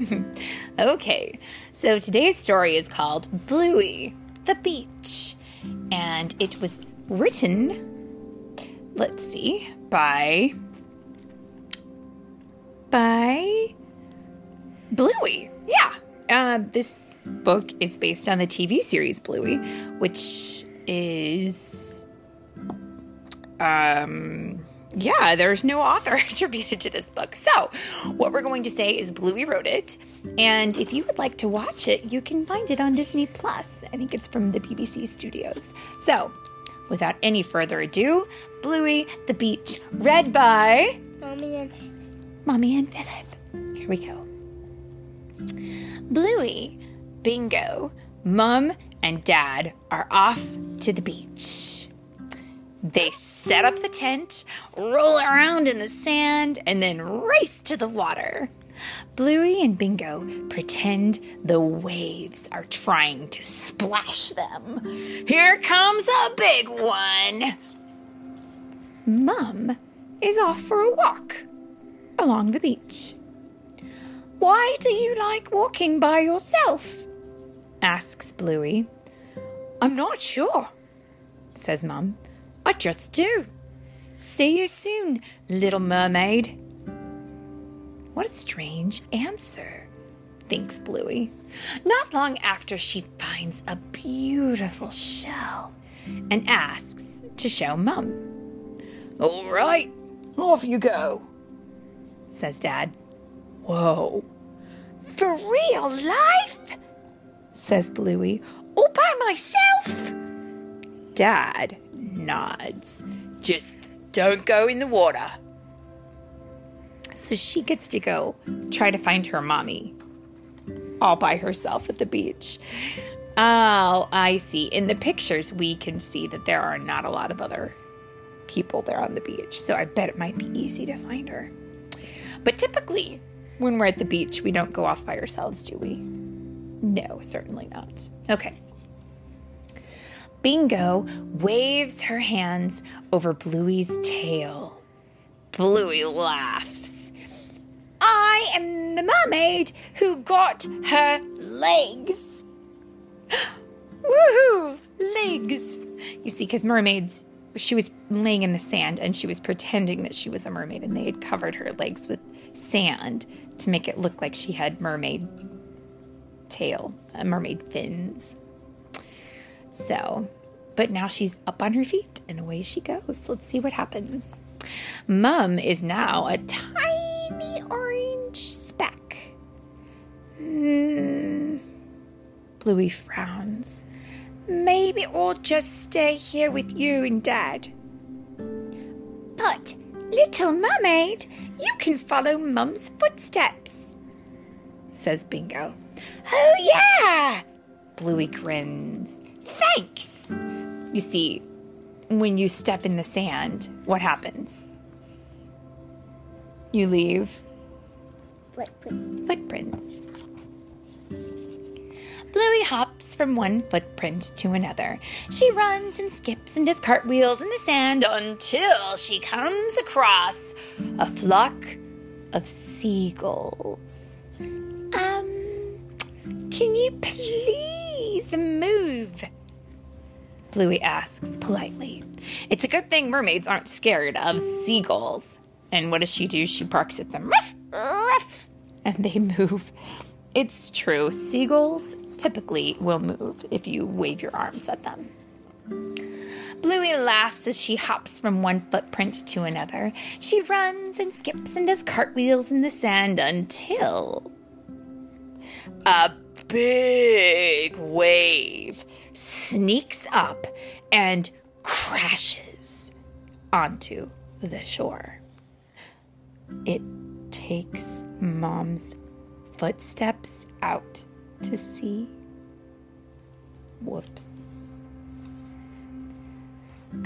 okay, so today's story is called Bluey, the Beach. And it was written, let's see, by. by. Bluey. Yeah. Uh, this book is based on the TV series Bluey, which is. Um yeah, there's no author attributed to this book. So, what we're going to say is Bluey wrote it, and if you would like to watch it, you can find it on Disney Plus. I think it's from the BBC Studios. So, without any further ado, Bluey the Beach, read by Mommy and Philip. Mommy and Philip. Here we go. Bluey, Bingo, Mum, and Dad are off to the beach. They set up the tent, roll around in the sand, and then race to the water. Bluey and Bingo pretend the waves are trying to splash them. Here comes a big one. Mum is off for a walk along the beach. Why do you like walking by yourself? asks Bluey. I'm not sure, says Mum. I just do. See you soon, little mermaid. What a strange answer, thinks Bluey. Not long after, she finds a beautiful shell and asks to show Mum. All right, off you go, says Dad. Whoa, for real life? says Bluey. All by myself? Dad nods. Just don't go in the water. So she gets to go try to find her mommy all by herself at the beach. Oh, I see. In the pictures, we can see that there are not a lot of other people there on the beach. So I bet it might be easy to find her. But typically, when we're at the beach, we don't go off by ourselves, do we? No, certainly not. Okay. Bingo waves her hands over Bluey's tail. Bluey laughs. I am the mermaid who got her legs. Woohoo! Legs! You see, because mermaids, she was laying in the sand and she was pretending that she was a mermaid and they had covered her legs with sand to make it look like she had mermaid tail, uh, mermaid fins. So, but now she's up on her feet and away she goes. Let's see what happens. Mum is now a tiny orange speck. Hmm. Bluey frowns. Maybe I'll just stay here with you and Dad. But, little mermaid, you can follow Mum's footsteps, says Bingo. Oh, yeah! Bluey grins. Thanks! You see, when you step in the sand, what happens? You leave Footprint. footprints. Bluey hops from one footprint to another. She runs and skips and does cartwheels in the sand until she comes across a flock of seagulls. Um, can you please move? Bluey asks politely. It's a good thing mermaids aren't scared of seagulls. And what does she do? She barks at them. Ruff, ruff, and they move. It's true. Seagulls typically will move if you wave your arms at them. Bluey laughs as she hops from one footprint to another. She runs and skips and does cartwheels in the sand until a big wave sneaks up and crashes onto the shore. It takes Mom's footsteps out to sea. Whoops.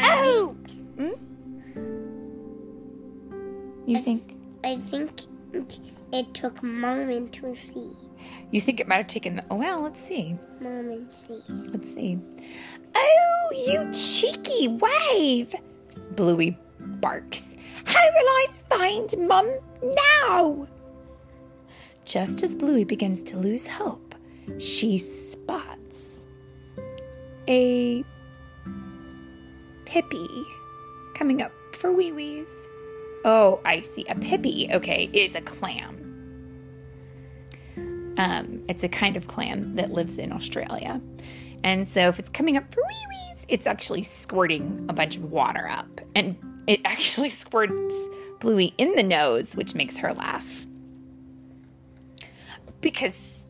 Oh! Hmm? You think I think it took Mom into sea. You think it might have taken oh well, let's see. Mom and sea. Let's see. Oh, you cheeky wave! Bluey barks. How will I find Mum now? just as Bluey begins to lose hope, she spots a pipi coming up for wee wees. Oh, I see. A pipi, okay, is a clam. Um, it's a kind of clam that lives in Australia. And so if it's coming up for wee wees, it's actually squirting a bunch of water up. And it actually squirts Bluey in the nose, which makes her laugh. Because,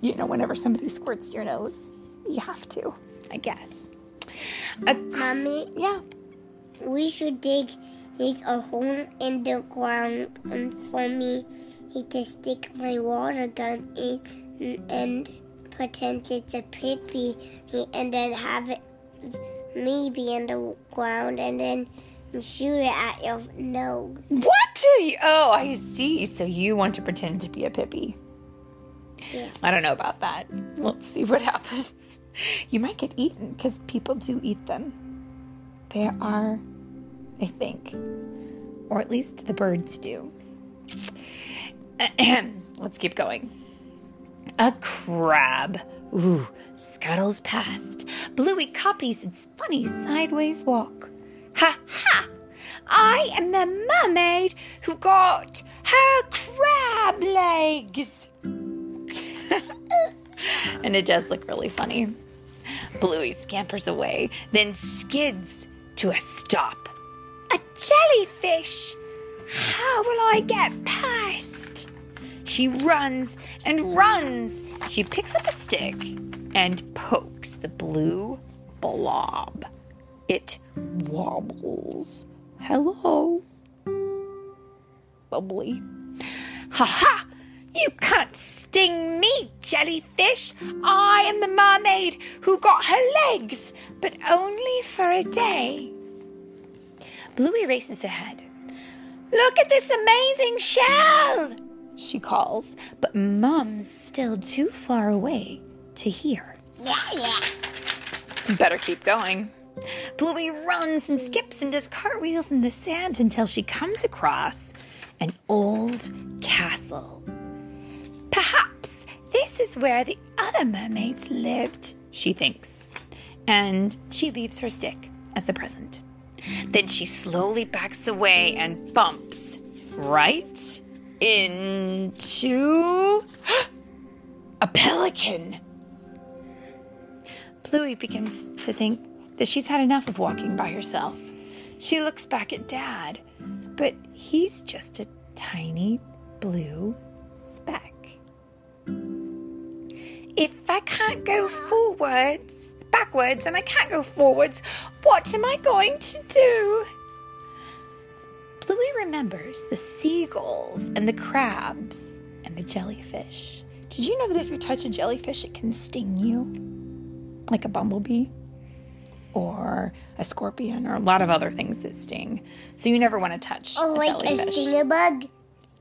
you know, whenever somebody squirts your nose, you have to, I guess. A, Mommy, yeah. we should dig, dig a hole in the ground and for me to stick my water gun in and pretend it's a pipi and then have it me be in the ground and then shoot it at your nose. What? Oh, I see. So you want to pretend to be a pipi. Yeah. I don't know about that. Let's see what happens. You might get eaten because people do eat them. They are, I think, or at least the birds do. Let's keep going. A crab. Ooh, scuttles past. Bluey copies its funny sideways walk. Ha ha! I am the mermaid who got her crab legs. and it does look really funny. Bluey scampers away, then skids to a stop. A jellyfish! How will I get past? She runs and runs. She picks up a stick and pokes the blue blob. It wobbles. Hello. Bubbly. Ha ha! You can't sting me, jellyfish. I am the mermaid who got her legs, but only for a day. Bluey races ahead. Look at this amazing shell, she calls, but Mum's still too far away to hear. Yeah, yeah. Better keep going. Bluey runs and skips and does cartwheels in the sand until she comes across an old castle. Perhaps this is where the other mermaids lived, she thinks, and she leaves her stick as a present. Then she slowly backs away and bumps right into a pelican. Bluey begins to think that she's had enough of walking by herself. She looks back at Dad, but he's just a tiny blue speck. If I can't go forwards, backwards, and I can't go forwards, what am I going to do? Bluey remembers the seagulls and the crabs and the jellyfish. Did you know that if you touch a jellyfish, it can sting you? Like a bumblebee? Or a scorpion, or a lot of other things that sting. So you never want to touch Oh, a like a jellyfish. stinger bug.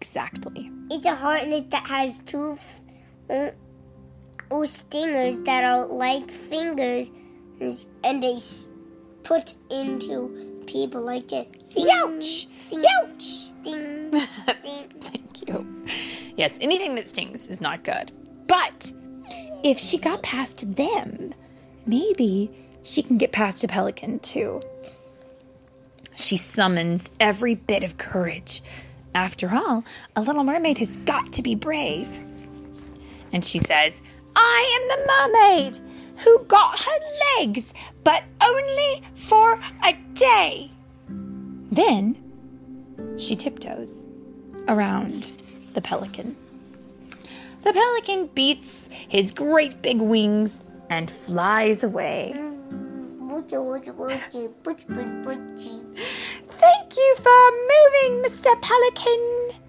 Exactly. It's a heartless that has two uh, oh, stingers that are like fingers, and they put into people like this. Sting, Youch! Sting, Youch! Sting, sting. Thank you. Yes, anything that stings is not good. But if she got past them, maybe she can get past a pelican too. She summons every bit of courage. After all, a little mermaid has got to be brave. And she says, I am the mermaid who got her legs, but only for a day. Then she tiptoes around the pelican. The pelican beats his great big wings and flies away. Thank you for moving, Mr. Pelican.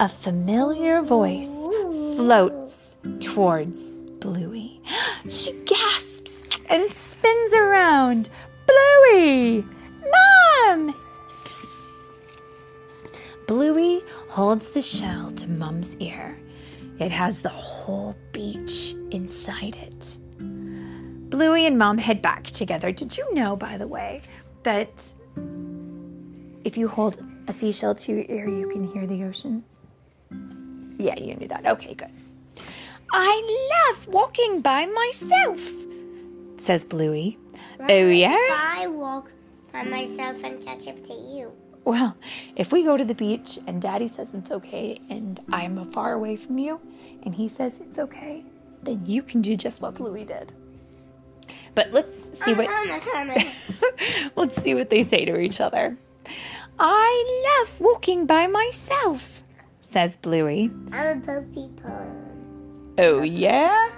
A familiar voice floats towards Bluey. She gasps and spins around. Bluey! Mom! Bluey holds the shell to Mum's ear. It has the whole beach inside it. Bluey and Mom head back together. Did you know, by the way, that if you hold a seashell to your ear, you can hear the ocean? Yeah, you knew that. Okay, good. I love walking by myself, says Bluey. Oh, yeah? I walk by myself and catch up to you. Well, if we go to the beach and Daddy says it's okay and I'm far away from you and he says it's okay, then you can do just what Bluey did. But let's see what I'm coming. let's see what they say to each other. I love walking by myself, says Bluey. I'm a Bo Peep. Oh yeah?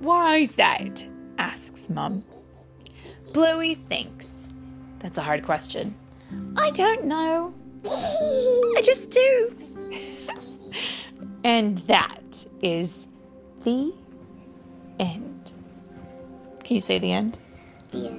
Why's that? asks Mum. Bluey thinks. That's a hard question. I don't know. I just do. and that is the end. Can you say the end? Yeah.